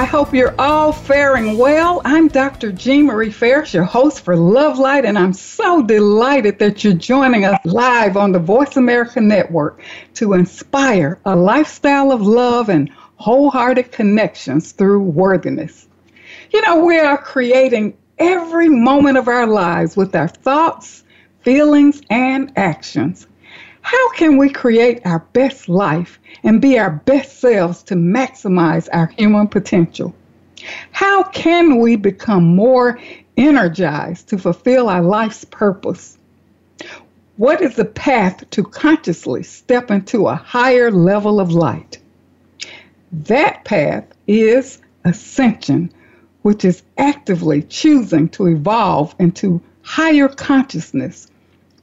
I hope you're all faring well. I'm Dr. Jean Marie Farish, your host for Love Light, and I'm so delighted that you're joining us live on the Voice America Network to inspire a lifestyle of love and wholehearted connections through worthiness. You know, we are creating every moment of our lives with our thoughts, feelings, and actions. How can we create our best life and be our best selves to maximize our human potential? How can we become more energized to fulfill our life's purpose? What is the path to consciously step into a higher level of light? That path is ascension, which is actively choosing to evolve into higher consciousness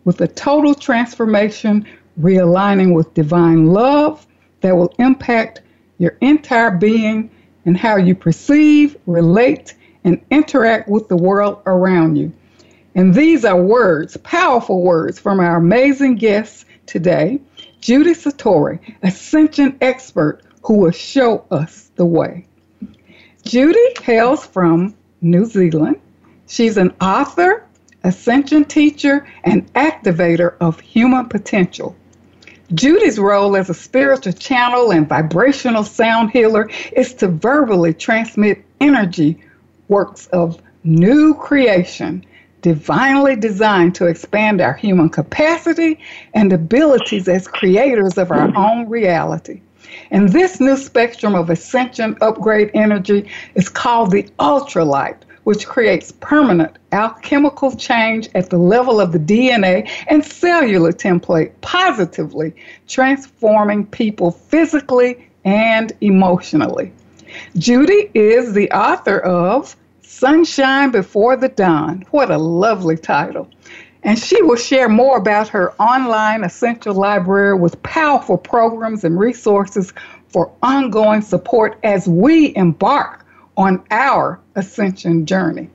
with a total transformation, realigning with divine love that will impact your entire being and how you perceive, relate, and interact with the world around you. And these are words, powerful words from our amazing guests today, Judy Satori, Ascension expert who will show us the way. Judy hails from New Zealand. She's an author, ascension teacher, and activator of human potential. Judy's role as a spiritual channel and vibrational sound healer is to verbally transmit energy works of new creation, divinely designed to expand our human capacity and abilities as creators of our own reality. And this new spectrum of ascension upgrade energy is called the ultralight which creates permanent alchemical change at the level of the DNA and cellular template, positively transforming people physically and emotionally. Judy is the author of Sunshine Before the Dawn. What a lovely title. And she will share more about her online essential library with powerful programs and resources for ongoing support as we embark on our ascension journey.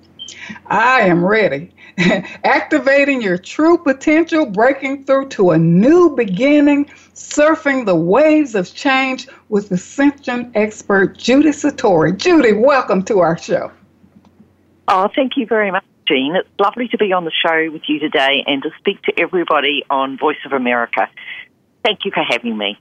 I am ready. Activating your true potential, breaking through to a new beginning, surfing the waves of change with ascension expert Judy Satori. Judy, welcome to our show. Oh, thank you very much, Jean. It's lovely to be on the show with you today and to speak to everybody on Voice of America. Thank you for having me.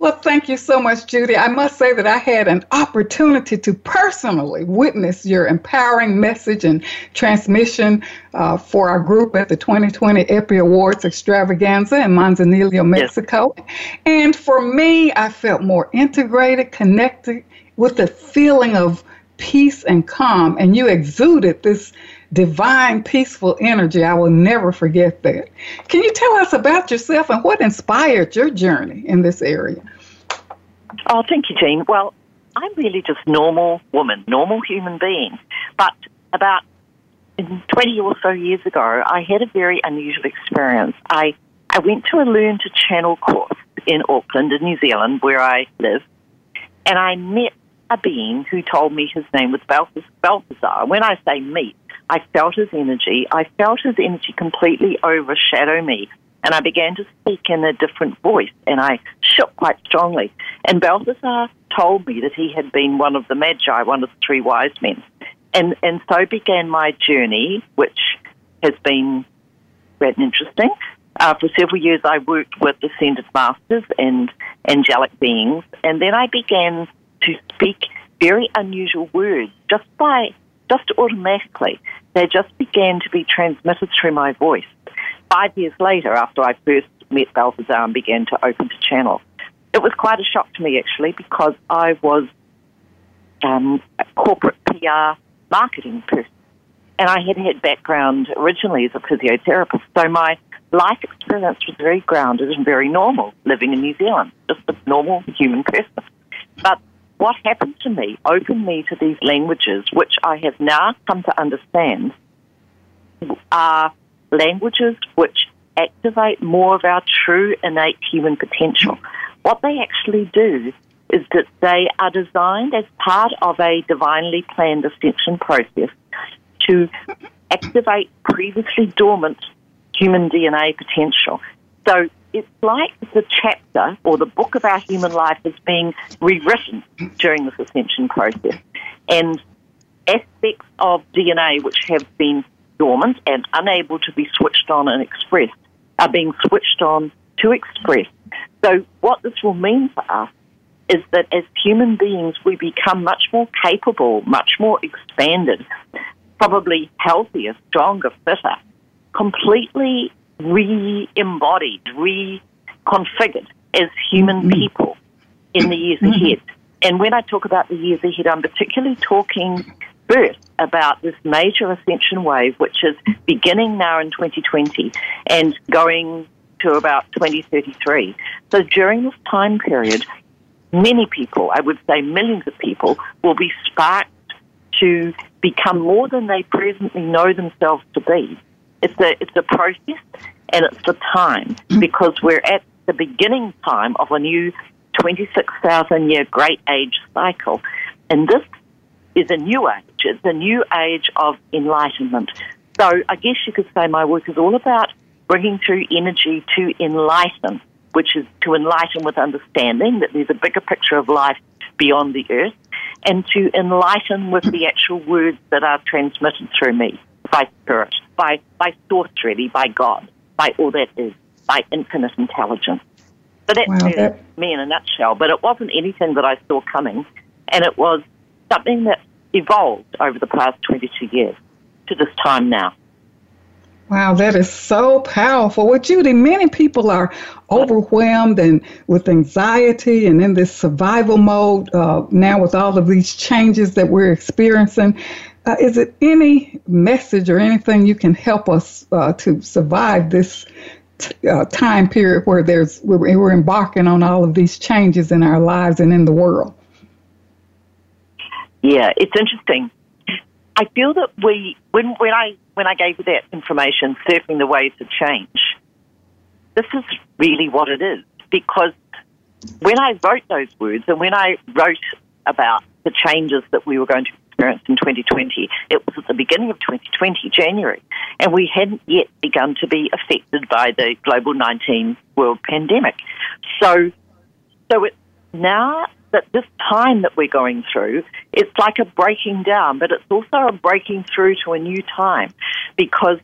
Well, thank you so much, Judy. I must say that I had an opportunity to personally witness your empowering message and transmission uh, for our group at the 2020 EPI Awards extravaganza in Manzanillo, Mexico. Yes. And for me, I felt more integrated, connected with the feeling of peace and calm. And you exuded this divine, peaceful energy. I will never forget that. Can you tell us about yourself and what inspired your journey in this area? Oh, thank you, Jean. Well, I'm really just normal woman, normal human being. But about 20 or so years ago, I had a very unusual experience. I, I went to a Learn to Channel course in Auckland, in New Zealand, where I live, and I met a being who told me his name was Balthazar. When I say meet, I felt his energy. I felt his energy completely overshadow me. And I began to speak in a different voice, and I shook quite strongly. And Balthazar told me that he had been one of the Magi, one of the three wise men. And, and so began my journey, which has been quite interesting. Uh, for several years, I worked with ascended masters and angelic beings, and then I began to speak very unusual words just by just automatically. They just began to be transmitted through my voice. Five years later, after I first met Balthazar and began to open to channel, it was quite a shock to me actually because I was um, a corporate PR marketing person. And I had had background originally as a physiotherapist, so my life experience was very grounded and very normal living in New Zealand, just a normal human person. What happened to me opened me to these languages, which I have now come to understand are languages which activate more of our true innate human potential. What they actually do is that they are designed as part of a divinely planned ascension process to activate previously dormant human DNA potential. So it's like the chapter or the book of our human life is being rewritten during this ascension process. And aspects of DNA which have been dormant and unable to be switched on and expressed are being switched on to express. So what this will mean for us is that as human beings we become much more capable, much more expanded, probably healthier, stronger, fitter, completely re-embodied, reconfigured as human mm-hmm. people in the years mm-hmm. ahead. And when I talk about the years ahead, I'm particularly talking first about this major ascension wave, which is beginning now in 2020 and going to about 2033. So during this time period, many people, I would say millions of people, will be sparked to become more than they presently know themselves to be. It's a, it's a process and it's the time mm. because we're at the beginning time of a new 26,000 year great age cycle. And this is a new age. It's a new age of enlightenment. So I guess you could say my work is all about bringing through energy to enlighten, which is to enlighten with understanding that there's a bigger picture of life beyond the earth, and to enlighten with the actual words that are transmitted through me by spirit, by, by source really, by God, by all that is, by infinite intelligence. So that's wow, that... me in a nutshell. But it wasn't anything that I saw coming, and it was something that evolved over the past 22 years to this time now. Wow, that is so powerful. Well, Judy, many people are overwhelmed and with anxiety and in this survival mode uh, now with all of these changes that we're experiencing. Uh, is it any message or anything you can help us uh, to survive this t- uh, time period where there's we're, we're embarking on all of these changes in our lives and in the world? Yeah, it's interesting. I feel that we, when, when I when I gave you that information, surfing the waves of change, this is really what it is. Because when I wrote those words and when I wrote about the changes that we were going to experience in 2020, it was at the beginning of 2020, January, and we hadn't yet begun to be affected by the global 19 world pandemic. So, so it's now that this time that we're going through, it's like a breaking down, but it's also a breaking through to a new time because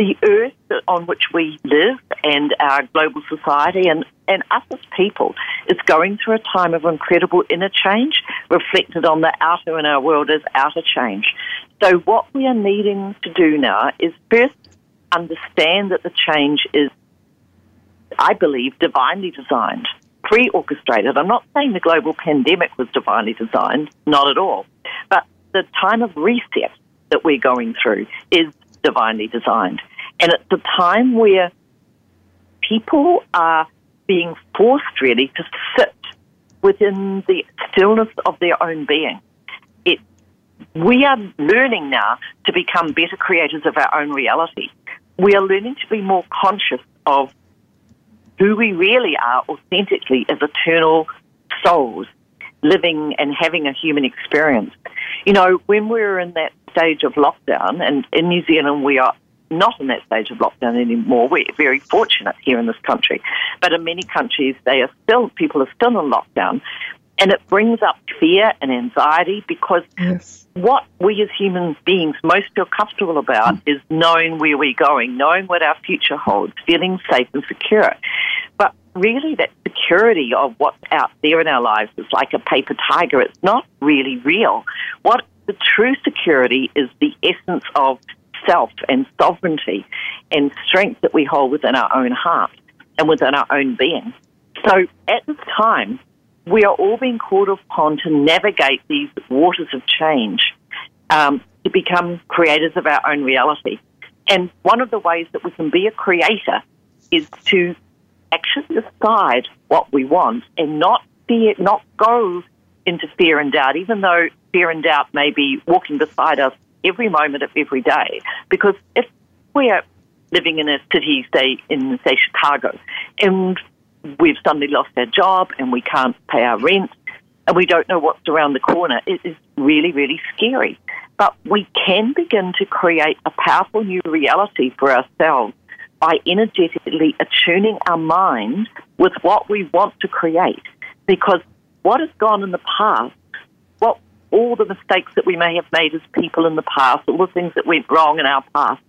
the earth on which we live and our global society and, and us as people is going through a time of incredible inner change reflected on the outer in our world as outer change. So what we are needing to do now is first understand that the change is, I believe, divinely designed pre orchestrated. I'm not saying the global pandemic was divinely designed, not at all. But the time of reset that we're going through is divinely designed. And it's a time where people are being forced really to sit within the stillness of their own being. It, we are learning now to become better creators of our own reality. We are learning to be more conscious of who we really are authentically as eternal souls living and having a human experience. You know, when we're in that stage of lockdown, and in New Zealand we are not in that stage of lockdown anymore. We're very fortunate here in this country. But in many countries, they are still, people are still in lockdown. And it brings up fear and anxiety because yes. what we as human beings most feel comfortable about mm. is knowing where we're going, knowing what our future holds, feeling safe and secure. But really, that security of what's out there in our lives is like a paper tiger. It's not really real. What the true security is the essence of self and sovereignty and strength that we hold within our own heart and within our own being. So at this time, we are all being called upon to navigate these waters of change um, to become creators of our own reality. And one of the ways that we can be a creator is to actually decide what we want and not be not go into fear and doubt, even though fear and doubt may be walking beside us every moment of every day. Because if we are living in a city, say in say Chicago, and we've suddenly lost our job and we can't pay our rent and we don't know what's around the corner, it is really, really scary. But we can begin to create a powerful new reality for ourselves by energetically attuning our mind with what we want to create. Because what has gone in the past, all the mistakes that we may have made as people in the past, all the things that went wrong in our past,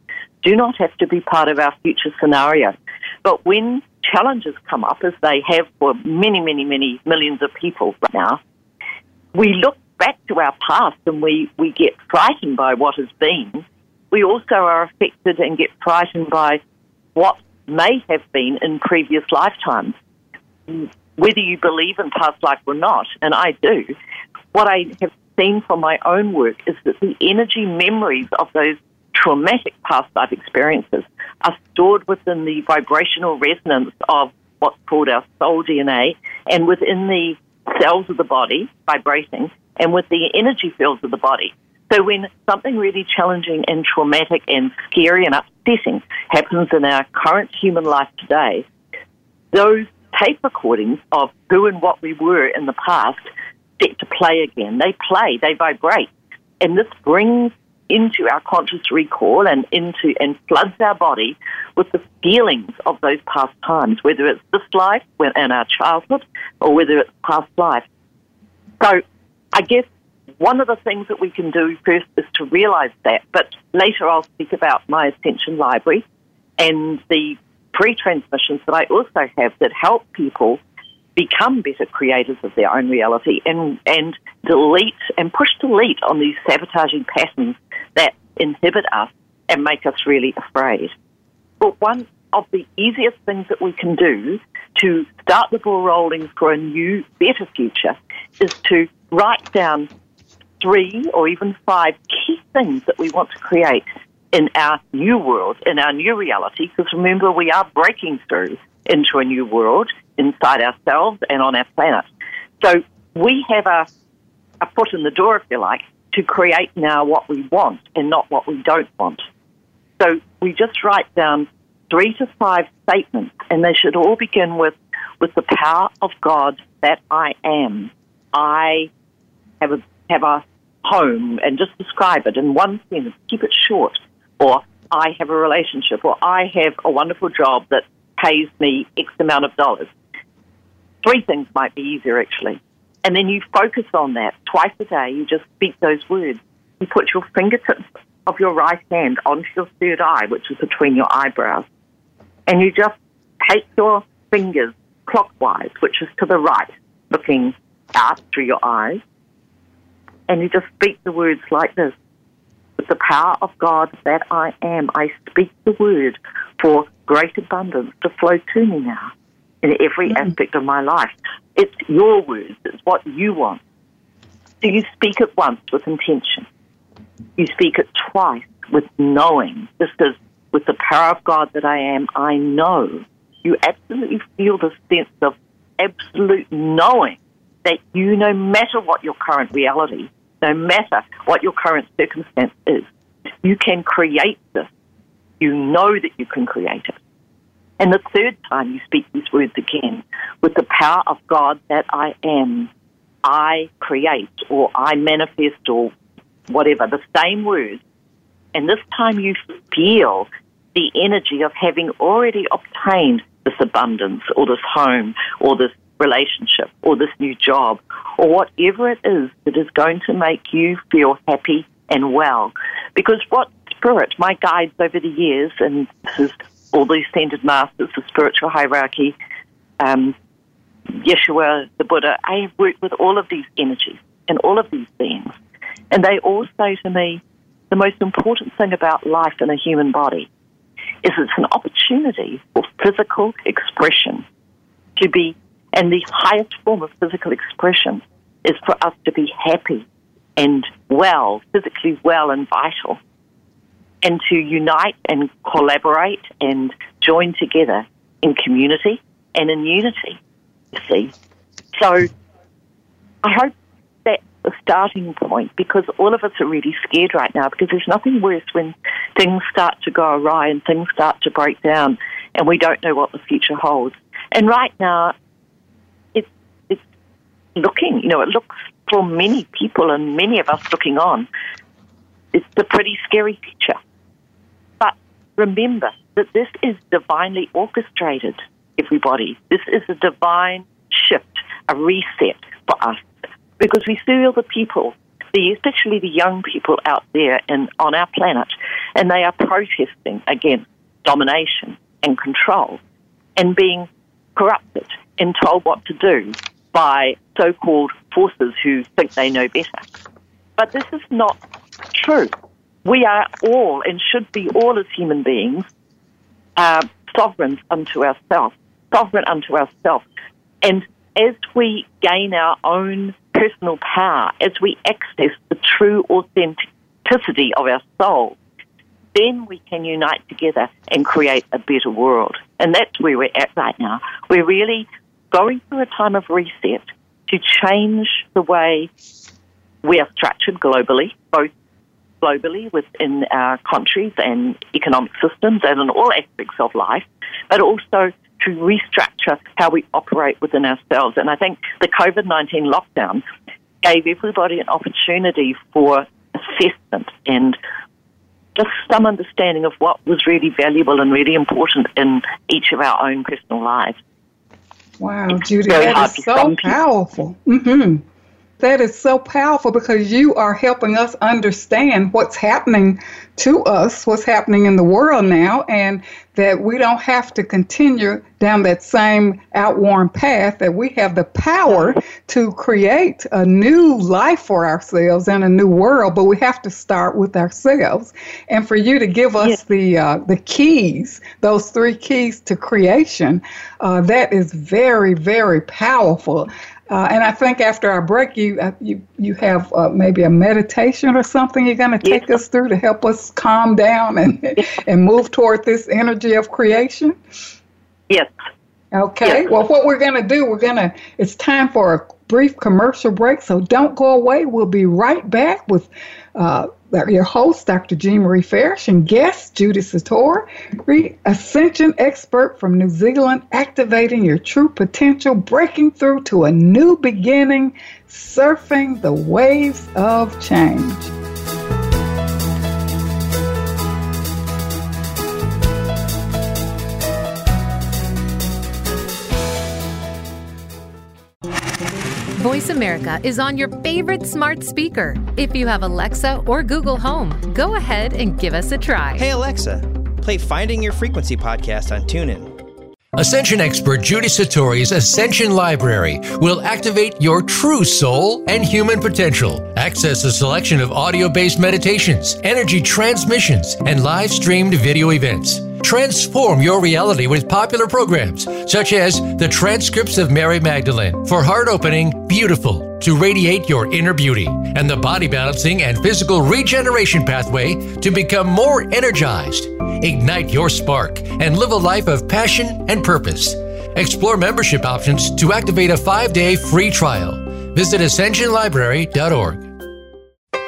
do not have to be part of our future scenario. But when challenges come up, as they have for many, many, many millions of people right now, we look back to our past and we, we get frightened by what has been. We also are affected and get frightened by what may have been in previous lifetimes. Whether you believe in past life or not, and I do, what I have seen from my own work is that the energy memories of those traumatic past life experiences are stored within the vibrational resonance of what's called our soul DNA and within the cells of the body vibrating and with the energy fields of the body. So when something really challenging and traumatic and scary and upsetting happens in our current human life today, those tape recordings of who and what we were in the past to play again. They play, they vibrate. And this brings into our conscious recall and into and floods our body with the feelings of those past times, whether it's this life in our childhood or whether it's past life. So I guess one of the things that we can do first is to realize that, but later I'll speak about my Ascension Library and the pre-transmissions that I also have that help people become better creators of their own reality and, and delete and push delete on these sabotaging patterns that inhibit us and make us really afraid. But one of the easiest things that we can do to start the ball rolling for a new, better future is to write down three or even five key things that we want to create in our new world, in our new reality, because remember, we are breaking through into a new world inside ourselves and on our planet. So we have a, a foot in the door, if you like, to create now what we want and not what we don't want. So we just write down three to five statements, and they should all begin with, with the power of God that I am. I have a, have a home, and just describe it in one sentence. Keep it short. Or I have a relationship, or I have a wonderful job that pays me X amount of dollars. Three things might be easier, actually. And then you focus on that twice a day. You just speak those words. You put your fingertips of your right hand onto your third eye, which is between your eyebrows. And you just take your fingers clockwise, which is to the right, looking out through your eyes. And you just speak the words like this. With the power of God that I am, I speak the word for great abundance to flow to me now in every mm. aspect of my life. It's your words, it's what you want. So you speak it once with intention. You speak it twice with knowing. This is with the power of God that I am, I know. You absolutely feel the sense of absolute knowing that you, no matter what your current reality, no matter what your current circumstance is, you can create this. You know that you can create it. And the third time you speak these words again, with the power of God that I am, I create or I manifest or whatever, the same words. And this time you feel the energy of having already obtained this abundance or this home or this relationship or this new job or whatever it is that is going to make you feel happy and well. Because what spirit, my guides over the years, and this is all these ascended masters, the spiritual hierarchy, um, Yeshua, the Buddha, I have worked with all of these energies and all of these beings. And they all say to me, the most important thing about life in a human body is it's an opportunity for physical expression to be, and the highest form of physical expression is for us to be happy and well, physically well and vital and to unite and collaborate and join together in community and in unity, you see. So I hope that the starting point because all of us are really scared right now because there's nothing worse when things start to go awry and things start to break down and we don't know what the future holds. And right now, it's, it's looking, you know, it looks for many people and many of us looking on, it's a pretty scary future. Remember that this is divinely orchestrated, everybody. This is a divine shift, a reset for us because we feel the people, the, especially the young people out there in, on our planet, and they are protesting against domination and control and being corrupted and told what to do by so called forces who think they know better. But this is not true. We are all, and should be all as human beings, uh, unto ourselves, sovereign unto ourselves. And as we gain our own personal power, as we access the true authenticity of our soul, then we can unite together and create a better world. And that's where we're at right now. We're really going through a time of reset to change the way we are structured globally, both globally within our countries and economic systems and in all aspects of life, but also to restructure how we operate within ourselves. And I think the COVID 19 lockdown gave everybody an opportunity for assessment and just some understanding of what was really valuable and really important in each of our own personal lives. Wow, Judy, that is so powerful. Mm-hmm. That is so powerful because you are helping us understand what's happening to us, what's happening in the world now, and that we don't have to continue down that same outworn path, that we have the power to create a new life for ourselves and a new world, but we have to start with ourselves. And for you to give us yes. the, uh, the keys, those three keys to creation, uh, that is very, very powerful. Uh, and I think after our break, you uh, you you have uh, maybe a meditation or something you're going to take yes. us through to help us calm down and and move toward this energy of creation. Yes. Okay. Yes. Well, what we're going to do, we're going to. It's time for a brief commercial break, so don't go away. We'll be right back with uh, your host, Dr. Jean Marie Farish, and guest, Judy Satori, ascension expert from New Zealand, activating your true potential, breaking through to a new beginning, surfing the waves of change. Voice America is on your favorite smart speaker. If you have Alexa or Google Home, go ahead and give us a try. Hey, Alexa, play Finding Your Frequency podcast on TuneIn. Ascension expert Judy Satori's Ascension Library will activate your true soul and human potential. Access a selection of audio based meditations, energy transmissions, and live streamed video events. Transform your reality with popular programs such as the transcripts of Mary Magdalene for heart opening, beautiful, to radiate your inner beauty, and the body balancing and physical regeneration pathway to become more energized. Ignite your spark and live a life of passion and purpose. Explore membership options to activate a five day free trial. Visit ascensionlibrary.org.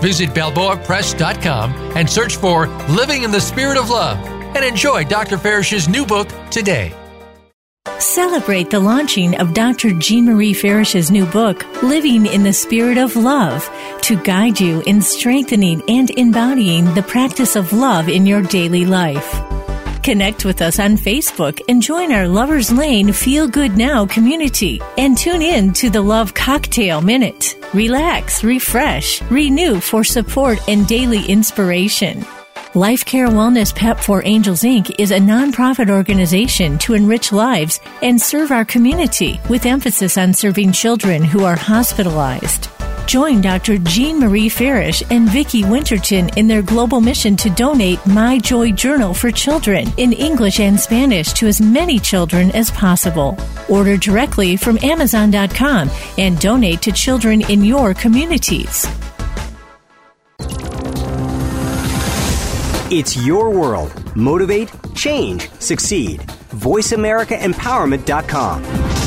Visit BalboaPress.com and search for Living in the Spirit of Love and enjoy Dr. Farish's new book today. Celebrate the launching of Dr. Jean Marie Farish's new book, Living in the Spirit of Love, to guide you in strengthening and embodying the practice of love in your daily life. Connect with us on Facebook and join our Lover's Lane Feel Good Now community and tune in to the Love Cocktail Minute. Relax, refresh, renew for support and daily inspiration. Life Care Wellness PEP for Angels Inc. is a nonprofit organization to enrich lives and serve our community with emphasis on serving children who are hospitalized. Join Dr. Jean Marie Farish and Vicki Winterton in their global mission to donate My Joy Journal for children in English and Spanish to as many children as possible. Order directly from Amazon.com and donate to children in your communities. It's your world. Motivate, change, succeed. VoiceAmericaEmpowerment.com.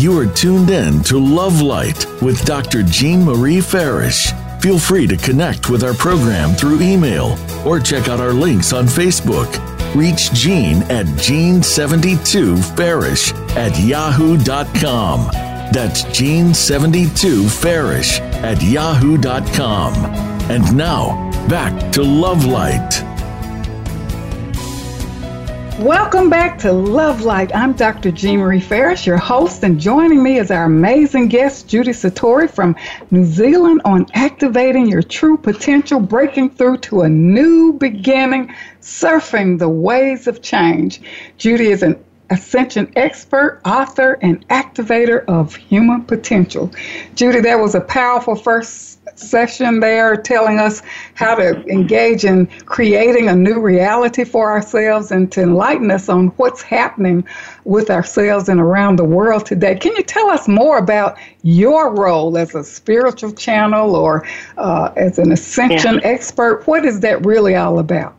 You are tuned in to Love Light with Dr. Jean Marie Farish. Feel free to connect with our program through email or check out our links on Facebook. Reach Jean at Jean72Farish at yahoo.com. That's Jean72Farish at yahoo.com. And now, back to Love Light. Welcome back to Love Light. I'm Dr. Jean Marie Farish, your host, and joining me is our amazing guest, Judy Satori from New Zealand on activating your true potential, breaking through to a new beginning, surfing the waves of change. Judy is an ascension expert, author, and activator of human potential. Judy, that was a powerful first session there telling us how to engage in creating a new reality for ourselves and to enlighten us on what's happening with ourselves and around the world today. Can you tell us more about your role as a spiritual channel or uh, as an ascension yeah. expert? What is that really all about?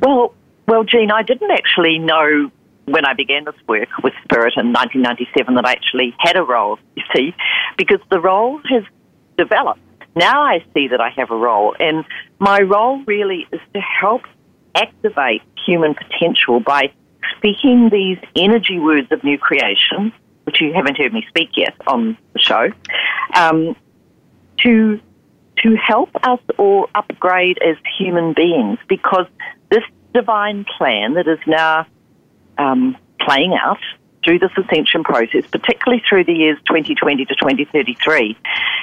Well, well, Jean, I didn't actually know when I began this work with Spirit in 1997 that I actually had a role, you see, because the role has developed. Now I see that I have a role, and my role really is to help activate human potential by speaking these energy words of new creation, which you haven't heard me speak yet on the show, um, to to help us all upgrade as human beings, because this divine plan that is now um, playing out through this ascension process, particularly through the years 2020 to 2033,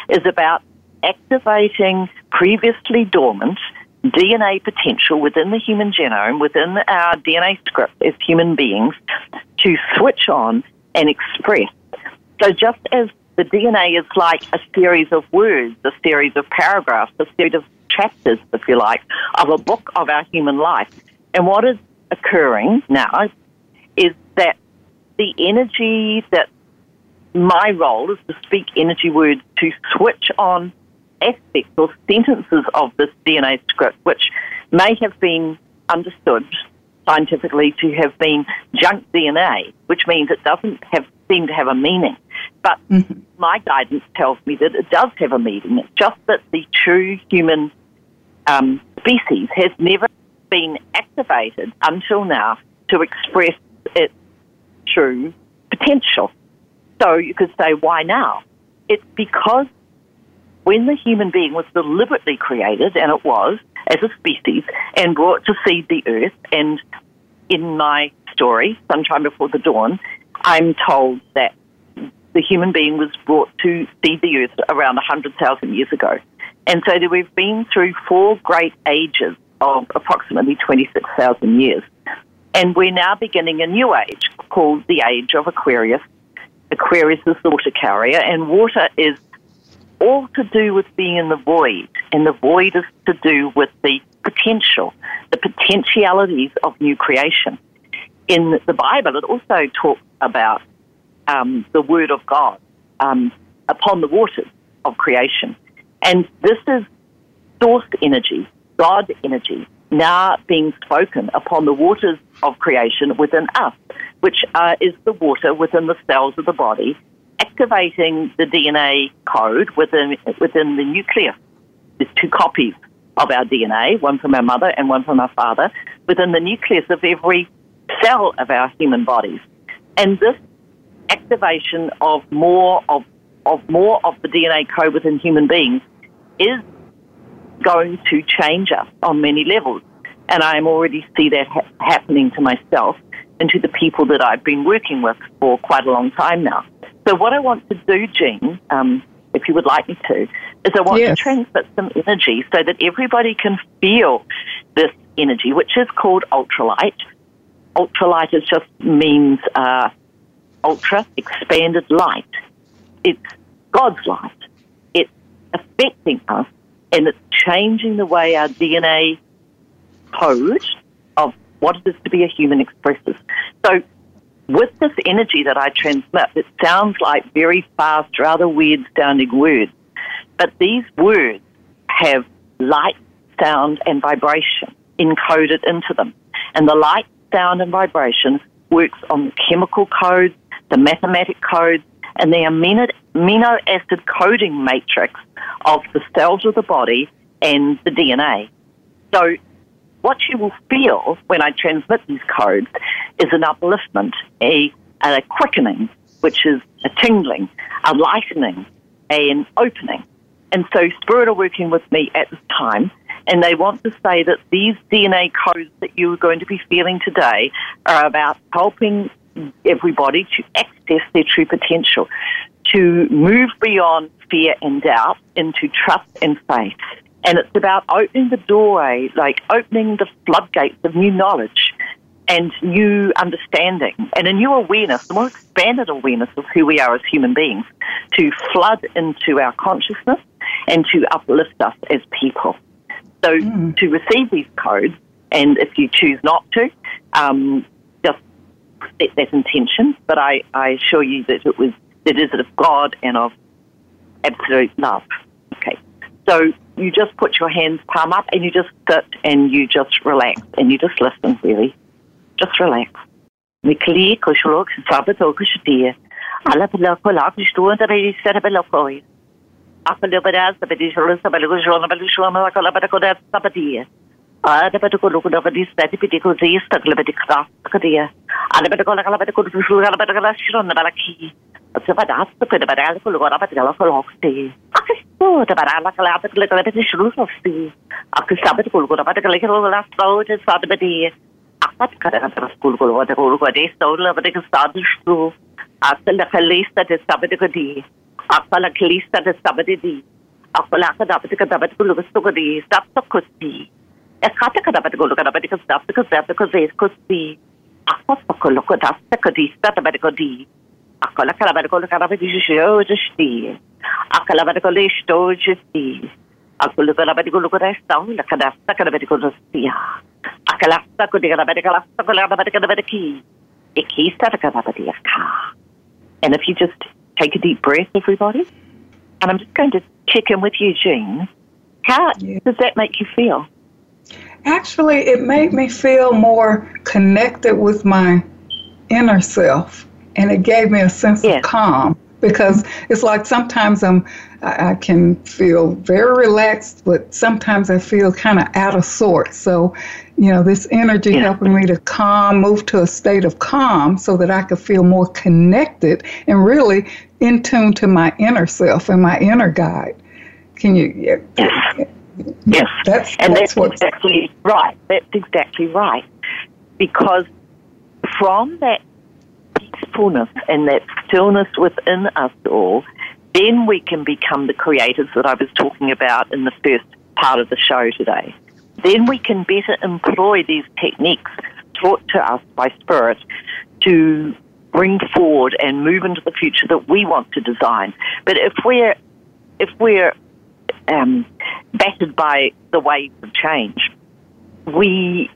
is about activating previously dormant DNA potential within the human genome, within our DNA script as human beings, to switch on and express. So just as the DNA is like a series of words, a series of paragraphs, a series of chapters, if you like, of a book of our human life. And what is occurring now is that the energy that my role is to speak energy words to switch on aspects or sentences of this DNA script, which may have been understood scientifically to have been junk DNA, which means it doesn't have seem to have a meaning. But mm-hmm. my guidance tells me that it does have a meaning. It's just that the true human um, species has never been activated until now to express its true potential. So you could say, why now? It's because when the human being was deliberately created, and it was, as a species, and brought to seed the earth, and in my story, Sunshine Before the Dawn, I'm told that the human being was brought to seed the earth around 100,000 years ago. And so we've been through four great ages of approximately 26,000 years. And we're now beginning a new age called the age of Aquarius. Aquarius is the water carrier, and water is all to do with being in the void, and the void is to do with the potential, the potentialities of new creation. In the Bible, it also talks about um, the Word of God um, upon the waters of creation. And this is source energy, God energy, now being spoken upon the waters of creation within us, which uh, is the water within the cells of the body, activating the DNA code within, within the nucleus. There's two copies of our DNA, one from our mother and one from our father, within the nucleus of every cell of our human bodies. And this activation of more of, of more of the DNA code within human beings is going to change us on many levels. And I already see that ha- happening to myself and to the people that I've been working with for quite a long time now. So what I want to do, Jean, um, if you would like me to, is I want yes. to transmit some energy so that everybody can feel this energy, which is called ultralight. ultralight is just means uh, ultra expanded light. It's God's light. It's affecting us, and it's changing the way our DNA code of what it is to be a human expresses. So, with this energy that I transmit, it sounds like very fast, rather weird sounding words, but these words have light, sound, and vibration encoded into them. And the light, sound, and vibration works on the chemical codes, the mathematic codes, and the amino, amino acid coding matrix of the cells of the body and the DNA. So, what you will feel when I transmit these codes is an upliftment, a, a quickening, which is a tingling, a lightening, an opening. And so Spirit are working with me at this time, and they want to say that these DNA codes that you're going to be feeling today are about helping everybody to access their true potential, to move beyond fear and doubt into trust and faith. And it's about opening the doorway, like opening the floodgates of new knowledge and new understanding and a new awareness, a more expanded awareness of who we are as human beings to flood into our consciousness and to uplift us as people. So mm. to receive these codes, and if you choose not to, um, that intention. But I, assure you that it was it is of God and of absolute love. Okay. So you just put your hands palm up and you just sit and you just relax and you just listen really. Just relax. The the the the the. Ada pada kala kala pada kudu susul kala pada kala shiron na balaki. Sebab asa pada pada kala kulu kala pada kala kala hokti. Aku oh pada kala kala pada kala kala pada shiru hokti. Aku sabat kulu kala pada kala kala kala stau je sabat pada. Aku kala kala kulu kulu pada kulu kala stau la pada kala stau shiru. Aku la kala stati sabat kadi. Aku la kala stati sabat di. Aku la kala pada kala pada kulu kala stau kadi. Ekata kada bata gulu kada bata kada because that because they could see akos pakolo kada sekadi stata bata kodi akola kada bata gulu kada bata jisho jisti akala bata gulu sto jisti akulu kada bata gulu kada sta la kada sta kada bata gulu stia akala sta kodi kada bata kada sta kada bata kada bata ki iki stata kada bata yaka and if you just take a deep breath everybody and I'm just going to check in with you Jean how yeah. does that make you feel Actually, it made me feel more connected with my inner self, and it gave me a sense of calm because it's like sometimes I'm I, can feel very relaxed, but sometimes I feel kind of out of sorts. So, you know, this energy yeah. helping me to calm, move to a state of calm, so that I could feel more connected and really in tune to my inner self and my inner guide. Can you? Yeah. Yes, that's, and that's, that's exactly right. That's exactly right. Because from that peacefulness and that stillness within us all, then we can become the creators that I was talking about in the first part of the show today. Then we can better employ these techniques taught to us by Spirit to bring forward and move into the future that we want to design. But if we're if we're um, battered by the waves of change. We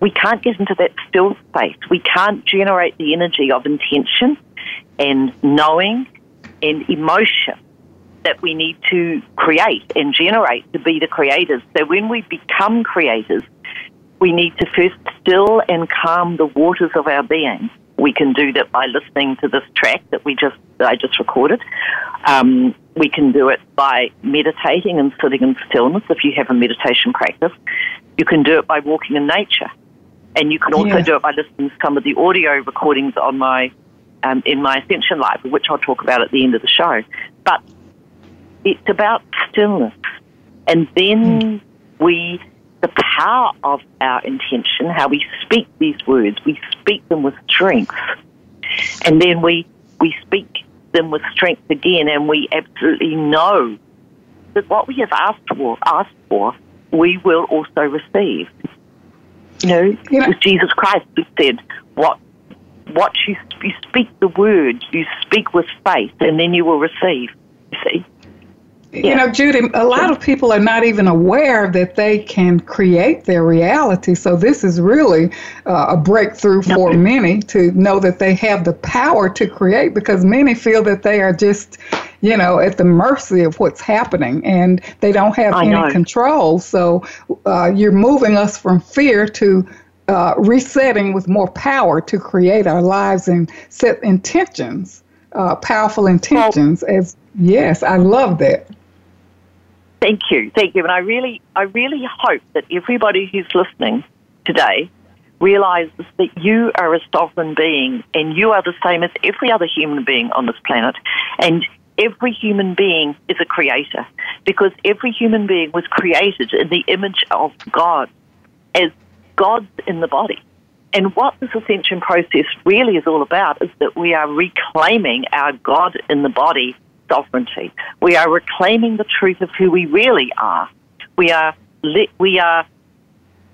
we can't get into that still space. We can't generate the energy of intention and knowing and emotion that we need to create and generate to be the creators. So when we become creators, we need to first still and calm the waters of our being. We can do that by listening to this track that we just that I just recorded. Um, we can do it by meditating and sitting in stillness if you have a meditation practice. You can do it by walking in nature. And you can also yeah. do it by listening to some of the audio recordings on my um, in my Ascension Live, which I'll talk about at the end of the show. But it's about stillness. And then mm. we, the power of our intention, how we speak these words, we speak them with strength. And then we, we speak them with strength again, and we absolutely know that what we have asked for, asked for, we will also receive. You know, you know, it was Jesus Christ who said, "What, what you you speak the word, you speak with faith, and then you will receive." You see. You know, Judy, a lot of people are not even aware that they can create their reality. So this is really uh, a breakthrough for many to know that they have the power to create because many feel that they are just, you know, at the mercy of what's happening and they don't have I any know. control. So uh, you're moving us from fear to uh, resetting with more power to create our lives and set intentions, uh, powerful intentions. As yes, I love that. Thank you, thank you, and I really, I really hope that everybody who's listening today realizes that you are a sovereign being, and you are the same as every other human being on this planet, and every human being is a creator because every human being was created in the image of God as God's in the body. And what this ascension process really is all about is that we are reclaiming our God in the body sovereignty. We are reclaiming the truth of who we really are. We are li- we are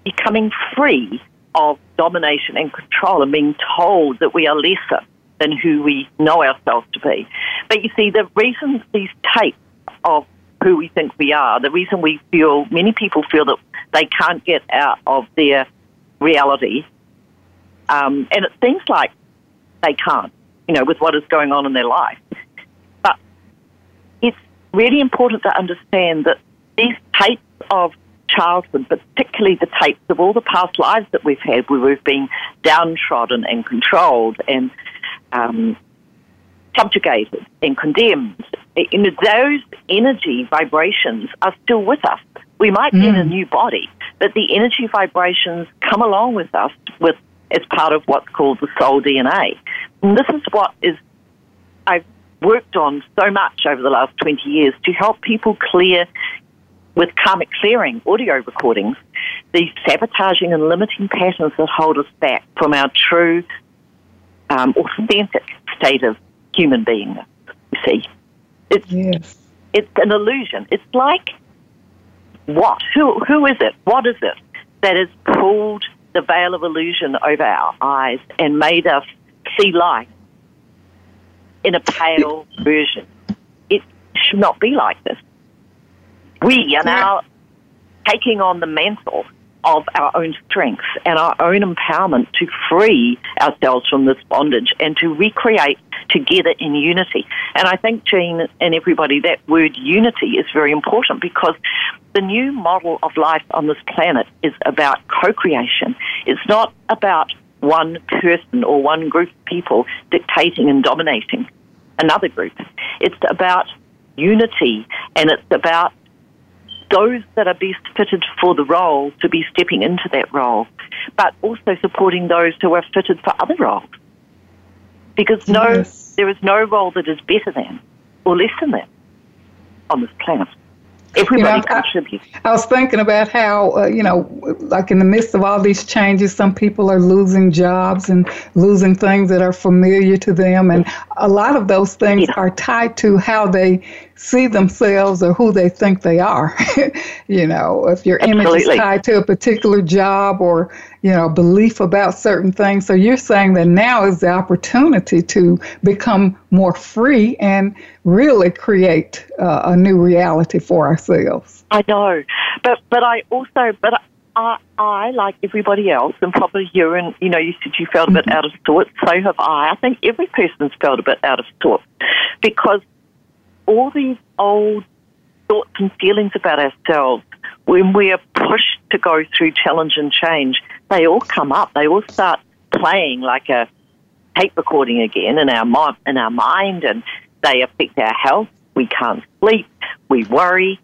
becoming free of domination and control and being told that we are lesser than who we know ourselves to be. But you see, the reason these tapes of who we think we are, the reason we feel, many people feel that they can't get out of their reality, um, and it seems like they can't, you know, with what is going on in their life. Really important to understand that these tapes of childhood, particularly the tapes of all the past lives that we've had where we've been downtrodden and controlled and um, subjugated and condemned, in those energy vibrations are still with us. We might be in a new body, but the energy vibrations come along with us with as part of what's called the soul DNA. And this is what is I've worked on so much over the last 20 years to help people clear with karmic clearing audio recordings these sabotaging and limiting patterns that hold us back from our true um, authentic state of human being. You see, it's Yes. it's an illusion. It's like what? Who who is it? What is it that has pulled the veil of illusion over our eyes and made us see life in a pale version? It should not be like this. We are now taking on the mantle of our own strengths and our own empowerment to free ourselves from this bondage and to recreate together in unity. And I think, Jean and everybody, that word unity is very important because the new model of life on this planet is about co creation. It's not about one person or one group of people dictating and dominating another group. It's about unity and it's about those that are best fitted for the role to be stepping into that role, but also supporting those who are fitted for other roles. Because no, Yes. there is no role that is better than or less than that on this planet. Everybody You know, I-. I was thinking about how, uh, you know, like in the midst of all these changes, some people are losing jobs and losing things that are familiar to them. And a lot of those things Yeah. are tied to how they see themselves or who they think they are. you know, if your image is tied to a particular job or, you know, belief about certain things. So you're saying that now is the opportunity to become more free and really create uh, a new reality for ourselves. I know, but but I also but I I like everybody else, and probably you and you know you said you felt a bit out of sorts. So have I. I think every person's felt a bit out of sorts because all these old thoughts and feelings about ourselves, when we are pushed to go through challenge and change, they all come up. They all start playing like a tape recording again in our mind, in our mind, and they affect our health. We can't sleep. We worry.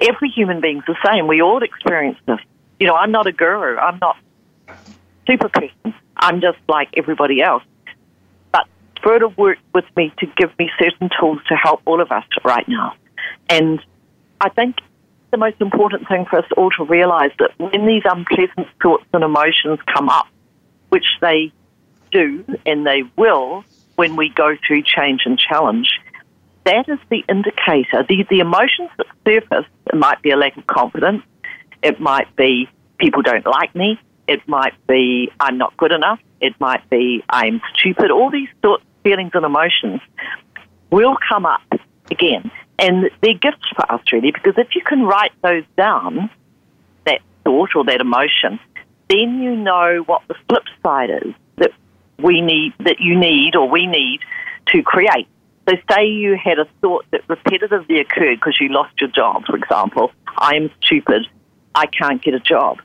Every human being's the same. We all experience this. You know, I'm not a guru. I'm not super person. I'm just like everybody else. But worked with me to give me certain tools to help all of us right now. And I think the most important thing for us all to realize that when these unpleasant thoughts and emotions come up, which they do and they will when we go through change and challenge, that is the indicator. The, the emotions that surface, it might be a lack of confidence, it might be people don't like me, It might be I'm not good enough. It might be I'm stupid. All these thoughts, feelings, and emotions will come up again. And they're gifts for us, really, because if you can write those down, that thought or that emotion, then you know what the flip side is that we need, that you need or we need to create. So, say you had a thought that repetitively occurred because you lost your job, for example. I am stupid. I can't get a job.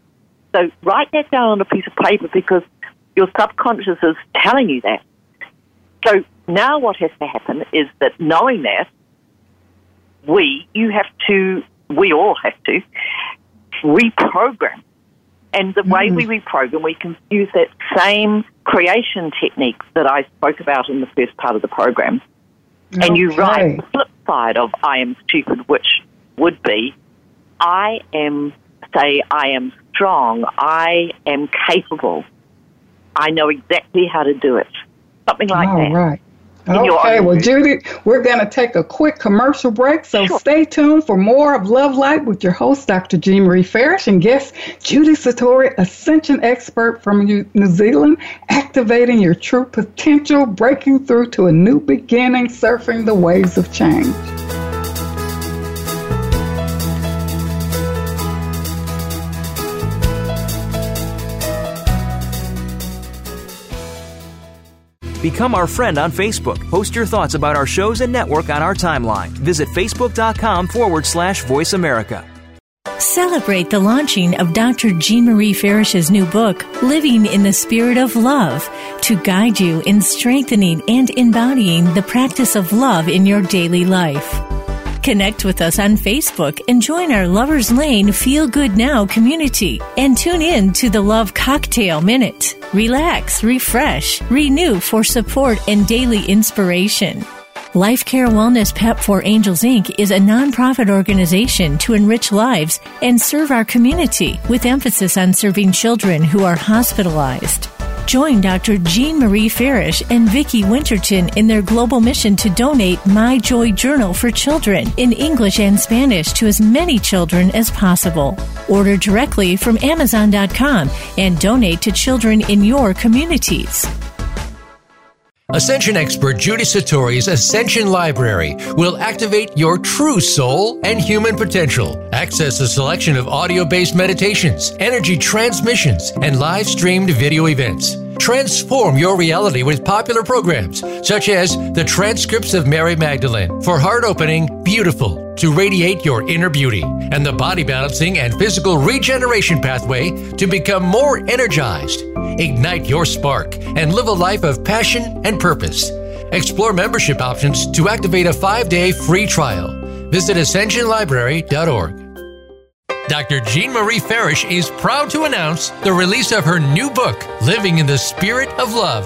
So, write that down on a piece of paper because your subconscious is telling you that. So, now what has to happen is that knowing that, we, you have to, we all have to reprogram. And the way we mm. reprogram, we can use that same creation technique that I spoke about in the first part of the program. Okay. And you write the flip side of I am stupid, which would be I am, say, I am strong, I am capable, I know exactly how to do it. Something like All that. Right. Okay, well, Judy, we're going to take a quick commercial break, so sure. stay tuned for more of Love Light with your host, Dr. Jean Marie Farish, and guest Judy Satori, Ascension expert from New Zealand, activating your true potential, breaking through to a new beginning, surfing the waves of change. Become our friend on Facebook. Post your thoughts about our shows and network on our timeline. Visit facebook.com forward slash voice America. Celebrate the launching of Dr. Jean Marie Farish's new book, Living in the Spirit of Love, to guide you in strengthening and embodying the practice of love in your daily life. Connect with us on Facebook and join our Lover's Lane Feel Good Now community. And tune in to the Love Cocktail Minute. Relax, refresh, renew for support and daily inspiration. Life Care Wellness PEP for Angels Inc. is a nonprofit organization to enrich lives and serve our community with emphasis on serving children who are hospitalized. Join Dr. Jean Marie Farish and Vicki Winterton in their global mission to donate My Joy Journal for children in English and Spanish to as many children as possible. Order directly from Amazon.com and donate to children in your communities. Ascension expert Judy Satori's Ascension Library will activate your true soul and human potential. Access a selection of audio based meditations, energy transmissions, and live streamed video events. Transform your reality with popular programs such as the transcripts of Mary Magdalene for heart opening, beautiful, to radiate your inner beauty, and the body balancing and physical regeneration pathway to become more energized. Ignite your spark and live a life of passion and purpose. Explore membership options to activate a five day free trial. Visit ascensionlibrary.org. Dr. Jean Marie Farish is proud to announce the release of her new book, Living in the Spirit of Love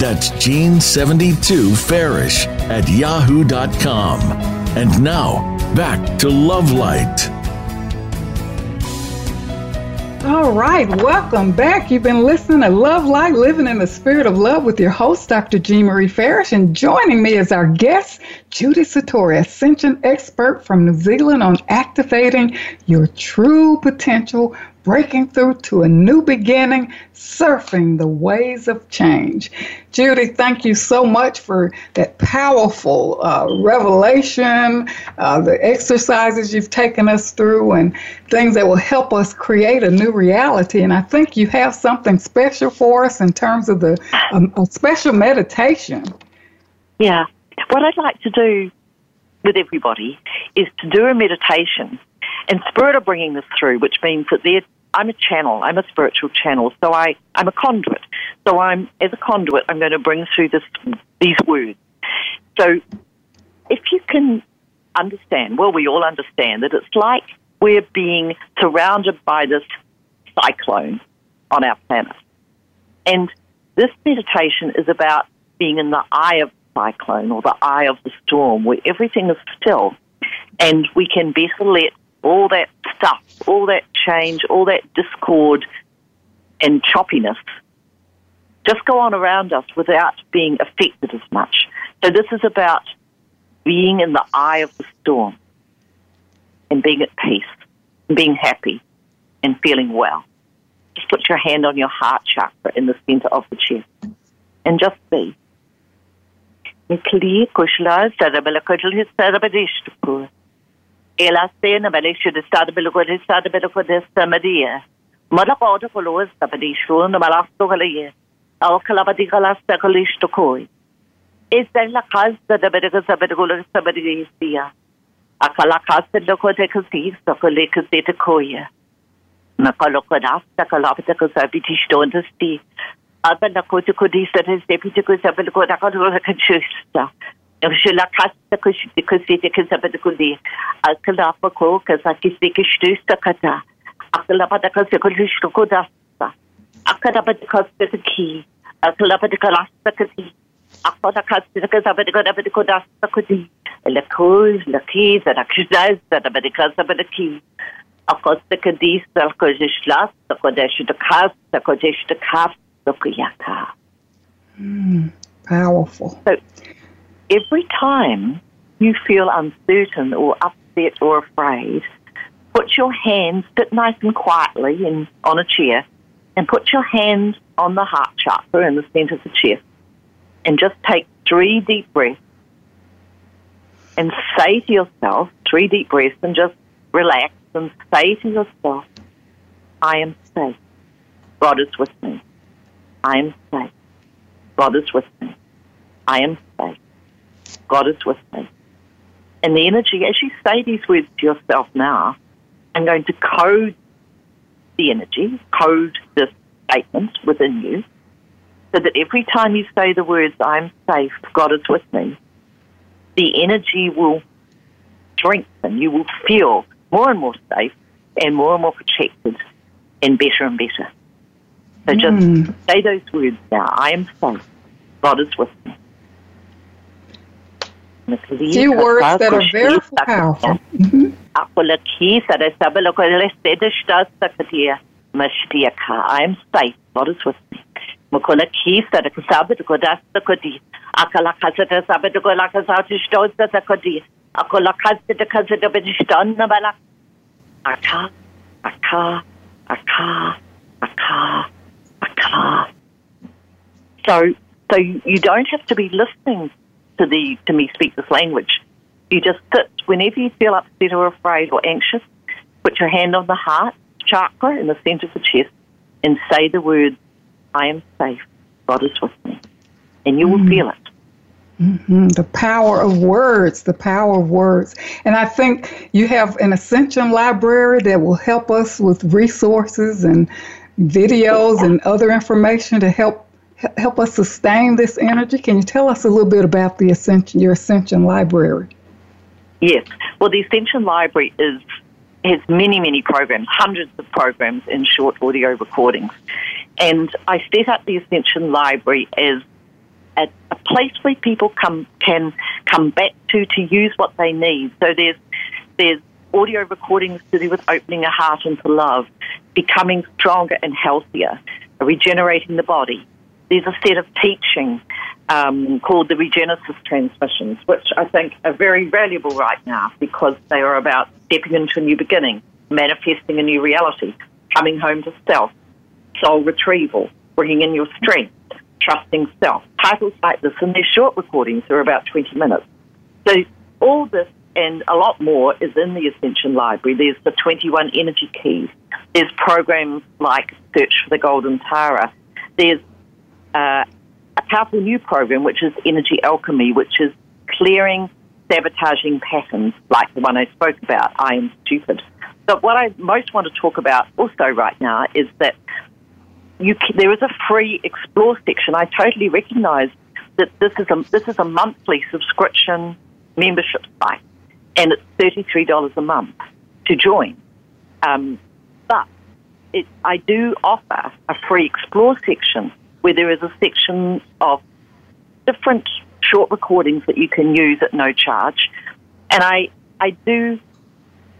That's Jean72Farish at yahoo.com. And now, back to Love Light. All right, welcome back. You've been listening to Love Light, Living in the Spirit of Love with your host, Dr. Jean Marie Farish, and joining me as our guest, Judy Satori, Ascension expert from New Zealand on activating your true potential, breaking through to a new beginning, surfing the waves of change. Judy, thank you so much for that powerful uh, revelation, uh, the exercises you've taken us through, and things that will help us create a new reality. And I think you have something special for us in terms of the um, a special meditation. Yeah. What I'd like to do with everybody is to do a meditation and Spirit are bringing this through, which means that they're, I'm a channel, I'm a spiritual channel, so I, I'm a conduit. So I'm, as a conduit, I'm going to bring through this, these words. So if you can understand, well, we all understand that it's like we're being surrounded by this cyclone on our planet. And this meditation is about being in the eye of the cyclone or the eye of the storm where everything is still and we can better let all that stuff, all that change, all that discord and choppiness just go on around us without being affected as much. So this is about being in the eye of the storm and being at peace and being happy and feeling well. Just put your hand on your heart chakra in the center of the chest and just be. Ela stena balishu de stad belugo de stad belugo de samadia. Mala qawda kolo sabadishu na malasto kalaye. Aw kalabadi kalasta kalishto koi. Esa la kazda de belugo sabadgo de sabadisia. Akala kasta loko de kasi so kole kasi te koya. Na kalo kodasta kalabata ko sabitishto ndasti. Aba na kote kodisa de sepiti ko sabadgo da kalo ka chusta. se la casta cosite cosite que sabe de culi al que la poco que sa que se que stusta kata akala pa da cose ko listo ko dasta akada pa de cose de ki akala pa de kalasta kati akada casta que sabe de ko da de ko dasta ko di la cause la ki da la kizaz da da de cose pa de ki akosta que dis al ko je shlas ko de shi de casta ko je shi de casta ko yaka Powerful. So, every time you feel uncertain or upset or afraid, put your hands, sit nice and quietly in, on a chair, and put your hands on the heart chakra in the center of the chest, and just take three deep breaths and say to yourself, three deep breaths, and just relax and say to yourself, I am safe. God is with me. I am safe. God is with me. I am. God is with me. And the energy, as you say these words to yourself now, I'm going to code the energy, code this statement within you, so that every time you say the words, I'm safe, God is with me, the energy will strengthen. You will feel more and more safe and more and more protected and better and better. So just Mm. say those words now. I am safe. God is with me. Few words that are very powerful. Mhm. I am safe. God is with me. Da kasaba da kodasta da kodi. Akala da saba da kola kasa da stoza da kodi. Akola da kasa da bedishtan na bala. Aka, aka, aka, aka, aka. So, so you don't have to be listening to the to me speak this language. You just sit whenever you feel upset or afraid or anxious. Put your hand on the heart chakra in the center of the chest and say the words, "I am safe. God is with me," and you will feel it. Mhm, The power of words, the power of words. And I think you have an Ascension library that will help us with resources and videos and other information to help help us sustain this energy. Can you tell us a little bit about the Ascension, your Ascension library? Yes. Well, the Ascension Library is has many, many programs, hundreds of programs in short audio recordings. And I set up the Ascension Library as a, a place where people come can come back to to use what they need. So there's there's audio recordings to do with opening a heart into love, becoming stronger and healthier, regenerating the body. There's a set of teaching um, called the Regenesis Transmissions, which I think are very valuable right now because they are about stepping into a new beginning, manifesting a new reality. coming home to self, soul retrieval, bringing in your strength, trusting self. Titles like this, and they're short recordings, they're about 20 minutes. So all this and a lot more is in the Ascension Library. There's the 21 energy keys. There's programs like Search for the Golden Tara. There's uh, a powerful new program, which is Energy Alchemy, which is clearing sabotaging patterns like the one I spoke about, I am stupid. But what I most want to talk about also right now is that you there is a free explore section. I totally recognize that this is a this is a monthly subscription membership site, and it's thirty three dollars a month to join. Um, but it, I do offer a free explore section where there is a section of different short recordings that you can use at no charge, and I I do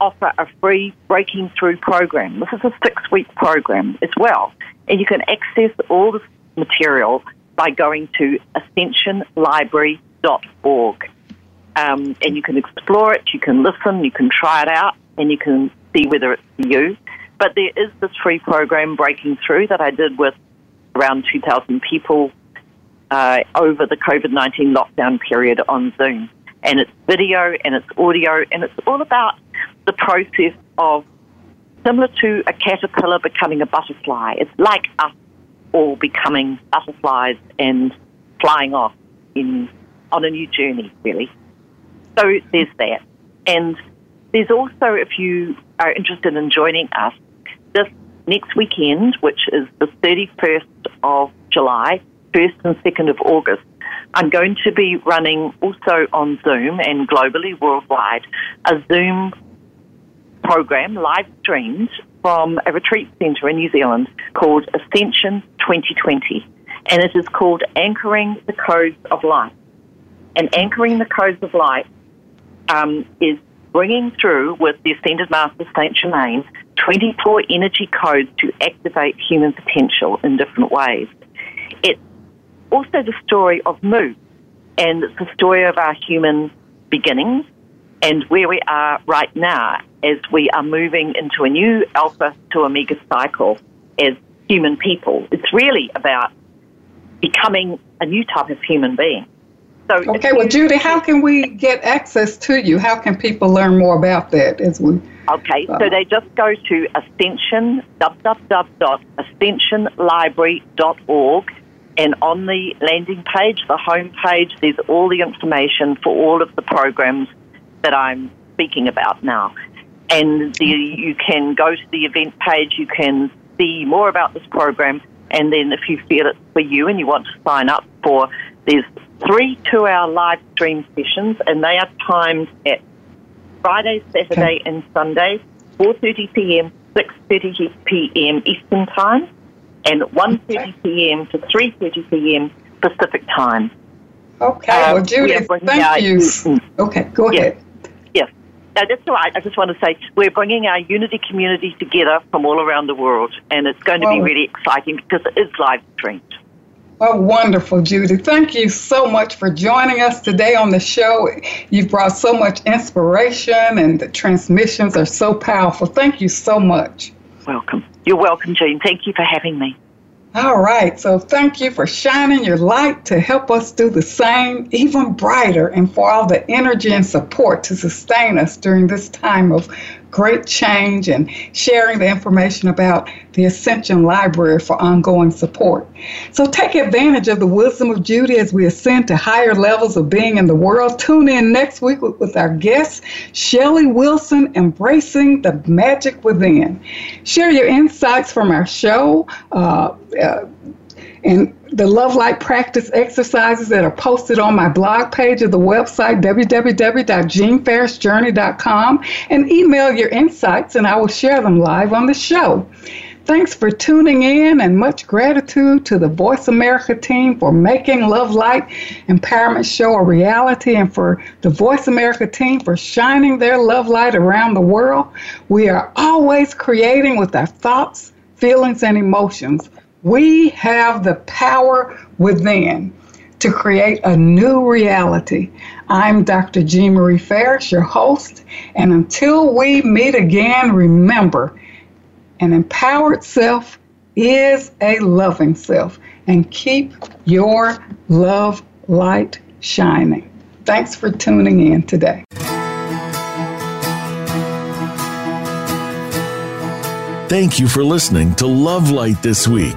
offer a free breaking through program. This is a six week program as well. And you can access all this material by going to ascensionlibrary.org. Um, and you can explore it, you can listen, you can try it out, and you can see whether it's for you. But there is this free program, Breaking Through, that I did with around 2,000 people uh, over the COVID 19 lockdown period on Zoom. And it's video and it's audio, and it's all about the process of similar to a caterpillar becoming a butterfly. It's like us all becoming butterflies and flying off in on a new journey, really. So there's that. And there's also, if you are interested in joining us, this next weekend, which is the 31st of July, 1st and 2nd of August, I'm going to be running also on Zoom and globally, worldwide, a Zoom program live streamed from a retreat centre in New Zealand called Ascension 2020. And it is called Anchoring the Codes of Light. And Anchoring the Codes of Light um, is bringing through with the Ascended Master Saint Germain 24 energy codes to activate human potential in different ways. It's also the story of Mu, and it's the story of our human beginnings and where we are right now as we are moving into a new alpha to omega cycle as human people. It's really about becoming a new type of human being. So okay, well, Judy, how can we get access to you? How can people learn more about that as we? Okay, uh, so they just go to Ascension www.ascensionlibrary.org, and on the landing page, the home page, there's all the information for all of the programs that I'm speaking about now. And the, you can go to the event page, you can see more about this program, and then if you feel it's for you and you want to sign up for, there's three two hour live stream sessions, and they are timed at Friday, Saturday, okay. and Sunday, 4.30 p.m., 6.30 p.m. Eastern Time, and 1.30 p.m. to 3.30 p.m. Pacific Time. Okay, um, well, Judy, thank you. Okay, go ahead. Yes. No, that's all right. I just want to say we're bringing our Unity community together from all around the world, and it's going to be really exciting because it is live streamed. Oh, wonderful, Judy. Thank you so much for joining us today on the show. You've brought so much inspiration, and the transmissions are so powerful. Thank you so much. Welcome. You're welcome, Jean. Thank you for having me. All right, so thank you for shining your light to help us do the same, even brighter, and for all the energy and support to sustain us during this time of great change and sharing the information about the Ascension Library for ongoing support. So take advantage of the wisdom of Judy as we ascend to higher levels of being in the world. Tune in next week with, our guest, Shelley Wilson, Embracing the Magic Within. Share your insights from our show. Uh, uh, and the Love Light practice exercises that are posted on my blog page of the website www.jeanfarishjourney.com and email your insights and I will share them live on the show. Thanks for tuning in and much gratitude to the Voice America team for making Love Light Empowerment Show a reality and for the Voice America team for shining their love light around the world. We are always creating with our thoughts, feelings, and emotions. We have the power within to create a new reality. I'm Dr. Jean Marie Farish, your host, and until we meet again, remember An empowered self is a loving self. And keep your love light shining. Thanks for tuning in today. Thank you for listening to Love Light this week.